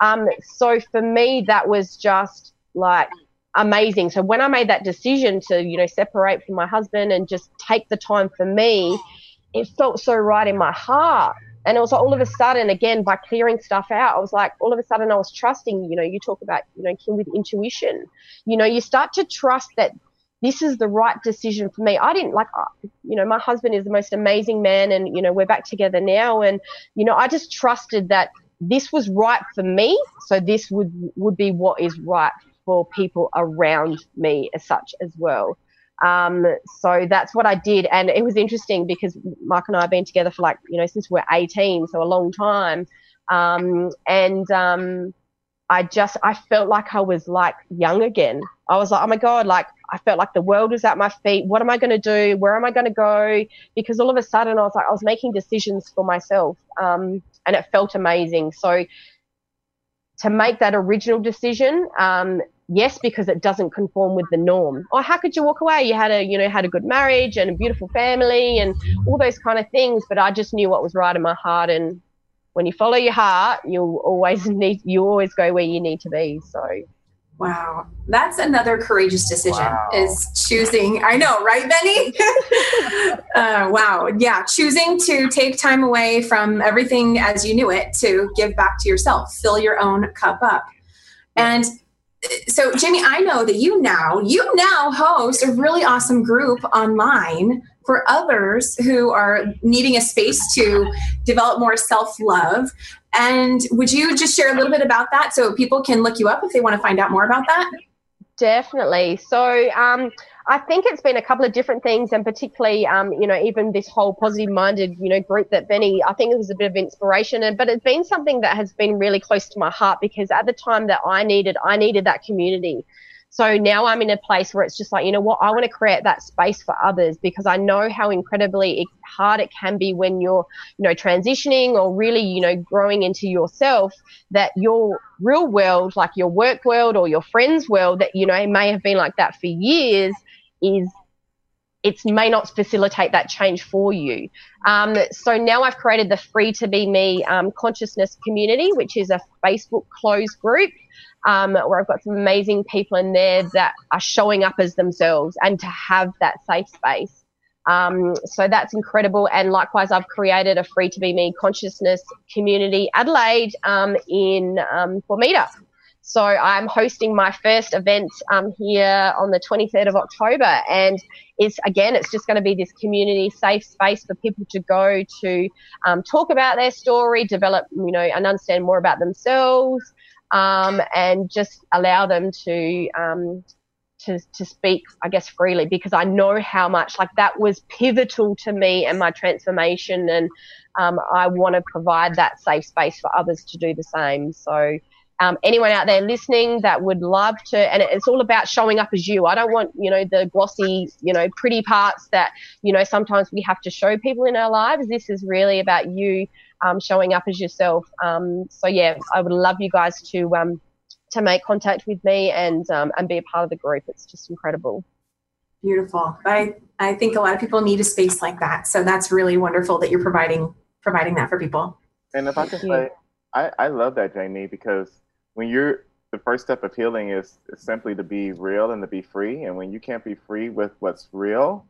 Um, so for me, that was just like amazing. So when I made that decision to, you know, separate from my husband and just take the time for me, it felt so right in my heart. And it was all of a sudden, again, by clearing stuff out, I was like, all of a sudden, I was trusting. You know, you talk about, you know, Kim with intuition. You know, you start to trust that this is the right decision for me. I didn't like, uh, you know, my husband is the most amazing man, and you know, we're back together now, and you know, I just trusted that this was right for me, so this would would be what is right for people around me as such as well. Um, so that's what I did. And it was interesting because Mark and I have been together for like, you know, since we're 18, so a long time. Um, and um, I just, I felt like I was like young again. I was like, oh my God, like I felt like the world was at my feet. What am I going to do? Where am I going to go? Because all of a sudden I was like, I was making decisions for myself. Um, and it felt amazing. So to make that original decision, um, yes, because it doesn't conform with the norm. Or how could you walk away? You had a, you know, had a good marriage and a beautiful family and all those kind of things. But I just knew what was right in my heart. And when you follow your heart, you'll always need, you always go where you need to be. So Wow. That's another courageous decision wow. is choosing. I know, right, Bennie? uh, wow. Yeah. Choosing to take time away from everything as you knew it to give back to yourself, fill your own cup up. And uh, so, Jaime, I know that you now, you now host a really awesome group online for others who are needing a space to develop more self love. And would you just share a little bit about that so people can look you up if they want to find out more about that? Definitely. So, um, I think it's been a couple of different things, and particularly, um, you know, even this whole positive-minded, you know, group that Bennie, I think it was a bit of inspiration, and but it's been something that has been really close to my heart because at the time that I needed, I needed that community. So now I'm in a place where it's just like, you know what, I want to create that space for others because I know how incredibly hard it can be when you're, you know, transitioning or really, you know, growing into yourself that your real world, like your work world or your friends world that, you know, may have been like that for years is it may not facilitate that change for you. Um, so now I've created the Free to Be Me um, consciousness community, which is a Facebook closed group um, where I've got some amazing people in there that are showing up as themselves and to have that safe space. Um, so that's incredible. And likewise, I've created a Free to Be Me consciousness community Adelaide um, in um, Formita. So I'm hosting my first event um, here on the 23rd of October, and it's again, it's just going to be this community safe space for people to go to um, talk about their story, develop, you know, and understand more about themselves, um, and just allow them to. Um, to, to speak, I guess, freely because I know how much like that was pivotal to me and my transformation. And um, I want to provide that safe space for others to do the same. So, um, anyone out there listening that would love to, and it's all about showing up as you. I don't want, you know, the glossy, you know, pretty parts that, you know, sometimes we have to show people in our lives. This is really about you um, showing up as yourself. Um, so yeah, I would love you guys to um, to make contact with me and um, and be a part of the group. It's just incredible. Beautiful. I I think a lot of people need a space like that. So that's really wonderful that you're providing providing that for people. And if I can say, I, I love that, Jaime, because when you're the first step of healing is, is simply to be real and to be free. And when you can't be free with what's real,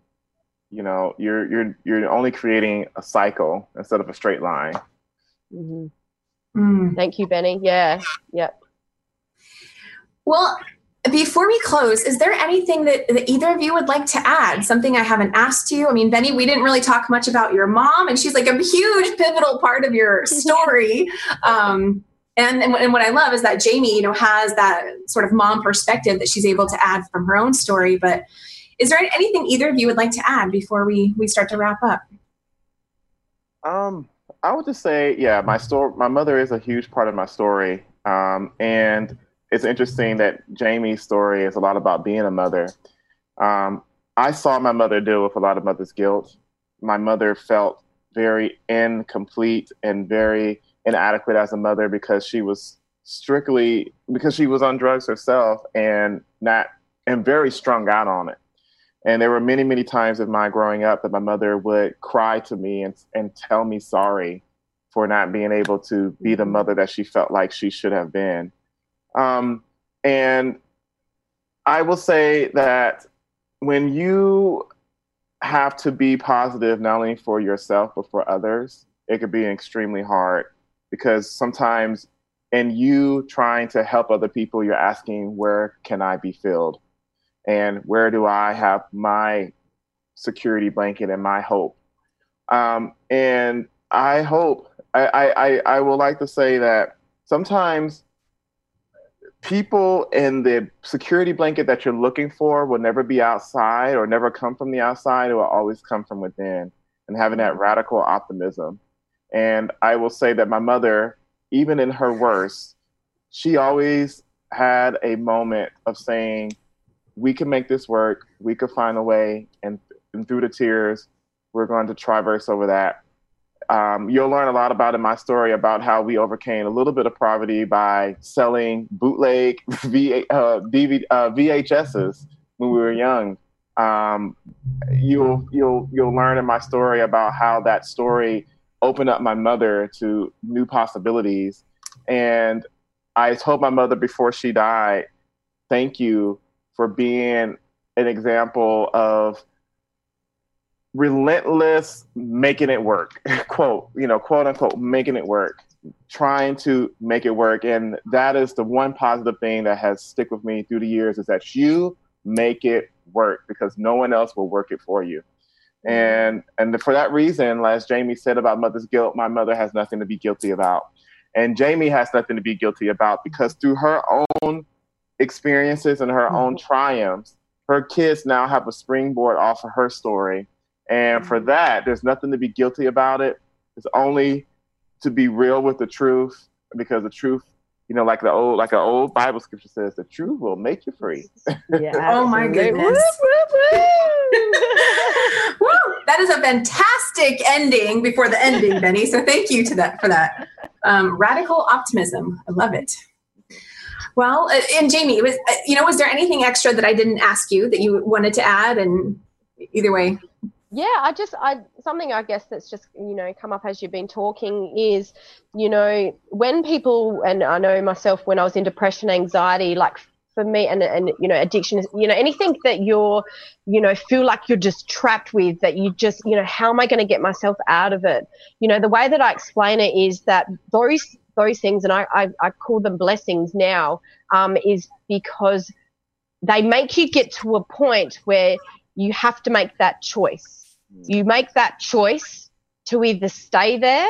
you know, you're you're you're only creating a cycle instead of a straight line. Mm-hmm. Mm. Thank you, Bennie. Yeah, yep. Well, before we close, is there anything that, that, either of you would like to add? Something I haven't asked you? I mean, Bennie, we didn't really talk much about your mom, and she's like a huge pivotal part of your story. Um, and, and, and what I love is that Jaime, you know, has that sort of mom perspective that she's able to add from her own story. But is there anything either of you would like to add before we we start to wrap up? Um, I would just say, yeah, my story. My mother is a huge part of my story, um, and it's interesting that Jaime's story is a lot about being a mother. Um, I saw my mother deal with a lot of mother's guilt. My mother felt very incomplete and very inadequate as a mother because she was strictly because she was on drugs herself and not and very strung out on it. And there were many, many times in my growing up that my mother would cry to me and, and tell me sorry for not being able to be the mother that she felt like she should have been. Um, and I will say that when you have to be positive, not only for yourself, but for others, it could be extremely hard because sometimes in you trying to help other people, you're asking, where can I be filled? And where do I have my security blanket and my hope? Um, and I hope, I, I, I will like to say that sometimes people in the security blanket that you're looking for will never be outside or never come from the outside. It will always come from within and having that radical optimism. And I will say that my mother, even in her worst, she always had a moment of saying, we can make this work. We could find a way. And, and through the tears, we're going to traverse over that um, you'll learn a lot about in my story about how we overcame a little bit of poverty by selling bootleg v, uh, uh, VHSs when we were young. Um, you'll you'll you'll learn in my story about how that story opened up my mother to new possibilities. And I told my mother before she died, "Thank you for being an example of relentless making it work quote you know quote unquote making it work trying to make it work. And that is the one positive thing that has stick with me through the years is that you make it work because no one else will work it for you. And and for that reason as jaime said about mother's guilt my mother has nothing to be guilty about. And jaime has nothing to be guilty about because through her own experiences and her mm-hmm. own triumphs her kids now have a springboard off of her story and for mm-hmm. that, there's nothing to be guilty about it. It's only to be real with the truth because the truth, you know, like the old like an old Bible scripture says, the truth will make you free. Yeah. oh my goodness. Woo, that is a fantastic ending before the ending, Bennie. So thank you to that for that. Um, radical optimism. I love it. Well, uh, and Jaime, was uh, you know, was there anything extra that I didn't ask you that you wanted to add? And either way, yeah i just i something i guess that's just you know come up as you've been talking is you know when people and i know myself when i was in depression anxiety like for me and and you know addiction you know anything that you're you know feel like you're just trapped with that you just you know how am i going to get myself out of it you know the way that i explain it is that those those things and i i, I call them blessings now um, is because they make you get to a point where you have to make that choice you make that choice to either stay there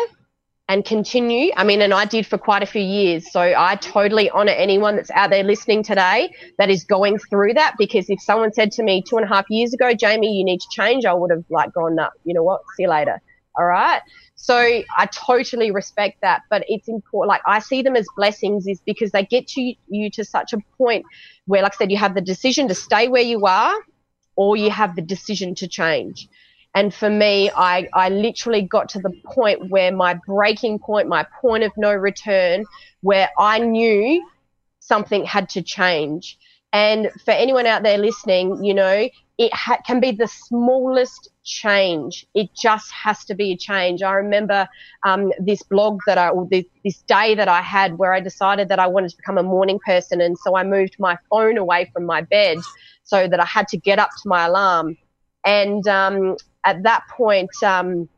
and continue. I mean, and I did for quite a few years. So I totally honor anyone that's out there listening today that is going through that because if someone said to me two and a half years ago, Jaime, you need to change, I would have like gone, no, you know what? See you later. All right. So I totally respect that, but it's important. Like I see them as blessings is because they get to you to such a point where, like I said, you have the decision to stay where you are or you have the decision to change. And for me, I, I literally got to the point where my breaking point, my point of no return, where I knew something had to change. And for anyone out there listening, you know, it ha- can be the smallest change. It just has to be a change. I remember um, this blog that I, or this, this day that I had where I decided that I wanted to become a morning person. And so I moved my phone away from my bed so that I had to get up to my alarm. And um, at that point, um,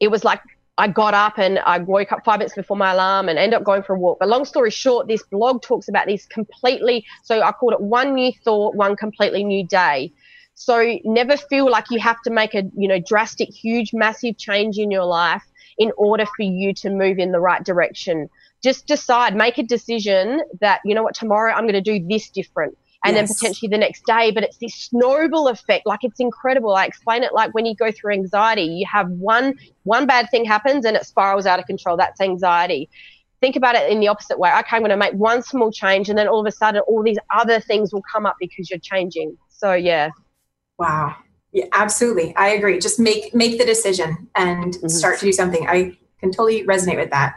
it was like I got up and I woke up five minutes before my alarm and ended up going for a walk. But long story short, this blog talks about these completely, so I called it one new thought, one completely new day. So never feel like you have to make a, you know, drastic, huge, massive change in your life in order for you to move in the right direction. Just decide, make a decision that, you know what, tomorrow I'm going to do this different and yes. then potentially the next day. But it's this snowball effect. Like it's incredible. I explain it like when you go through anxiety, you have one one bad thing happens and it spirals out of control. That's anxiety. Think about it in the opposite way. Okay, I'm going to make one small change, and then all of a sudden, all these other things will come up because you're changing. So yeah. Wow. Yeah, absolutely. I agree. Just make make the decision and mm-hmm. start to do something. I can totally resonate with that.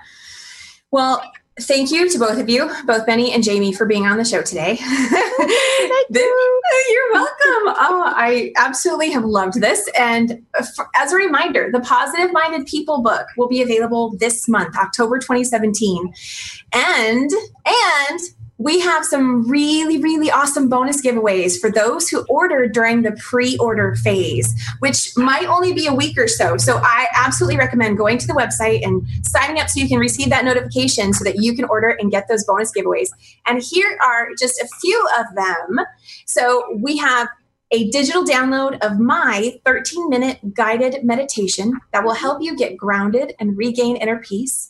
Well, thank you to both of you, both Bennie and Jaime, for being on the show today. you. You're welcome. Oh, I absolutely have loved this. And as a reminder, the Positive Minded People book will be available this month, October 2017. And and we have some really, really awesome bonus giveaways for those who order during the pre order phase, which might only be a week or so. So I absolutely recommend going to the website and signing up so you can receive that notification so that you can order and get those bonus giveaways. And here are just a few of them. So we have a digital download of my 13 minute guided meditation that will help you get grounded and regain inner peace.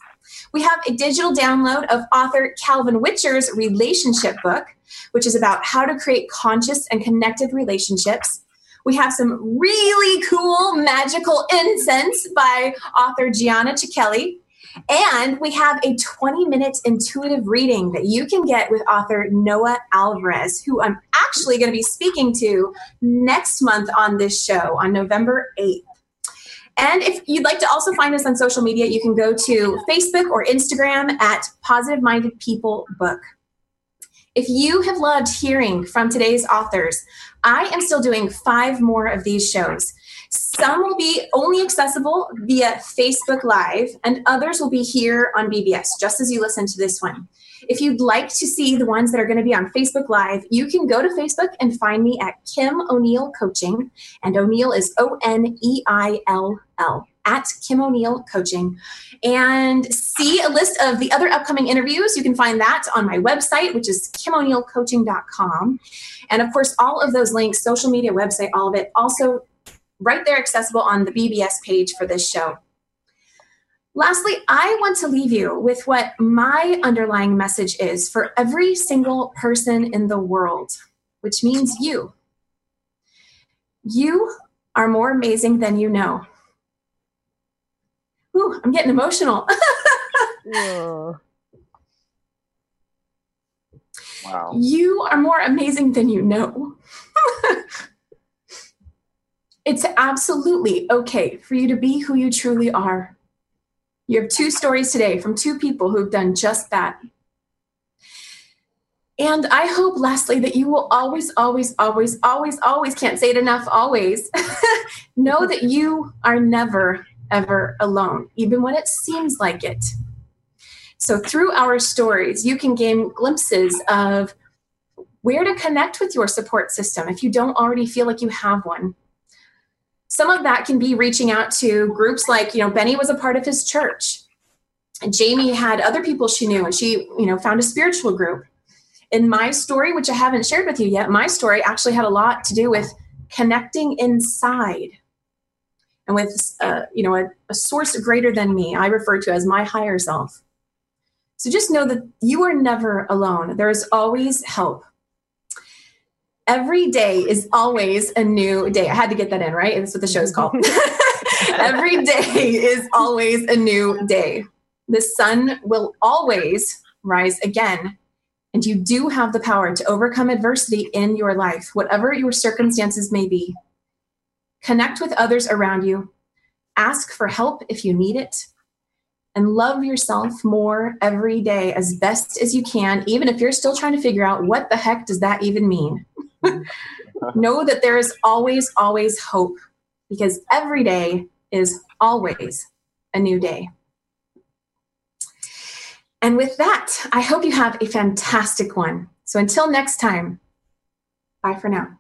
We have a digital download of author Calvin Witcher's relationship book, which is about how to create conscious and connected relationships. We have some really cool magical incense by author Gianna Ciccelli. And we have a 20 minute intuitive reading that you can get with author Noah Alvarez, who I'm actually going to be speaking to next month on this show on November 8th. And if you'd like to also find us on social media, you can go to Facebook or Instagram at Positive Minded People Book. If you have loved hearing from today's authors, I am still doing five more of these shows. Some will be only accessible via Facebook Live, and others will be here on BBS, just as you listen to this one. If you'd like to see the ones that are going to be on Facebook Live, you can go to Facebook and find me at Kim O'Neill Coaching. And O'Neill is O N E I L L at Kim O'Neill Coaching and see a list of the other upcoming interviews. You can find that on my website, which is kimoneillcoaching.com. And of course, all of those links, social media, website, all of it, also right there accessible on the BBS page for this show. Lastly, I want to leave you with what my underlying message is for every single person in the world, which means you. You are more amazing than you know. Ooh, I'm getting emotional. wow. You are more amazing than you know. it's absolutely okay for you to be who you truly are. You have two stories today from two people who've done just that. And I hope, lastly, that you will always, always, always, always, always, can't say it enough, always know that you are never, ever alone, even when it seems like it. So, through our stories, you can gain glimpses of where to connect with your support system if you don't already feel like you have one some of that can be reaching out to groups like, you know, Bennie was a part of his church. Jaime had other people she knew, and she, you know, found a spiritual group. In my story, which I haven't shared with you yet, my story actually had a lot to do with connecting inside and with, uh, you know, a, a source greater than me. I refer to as my higher self. So just know that you are never alone. There is always help every day is always a new day. I had to get that in, right? That's what the show's called. every day is always a new day. The sun will always rise again. And you do have the power to overcome adversity in your life, whatever your circumstances may be. Connect with others around you. Ask for help if you need it. And love yourself more every day as best as you can, even if you're still trying to figure out what the heck does that even mean know that there is always, always hope because every day is always a new day. And with that, I hope you have a fantastic one. So until next time, bye for now.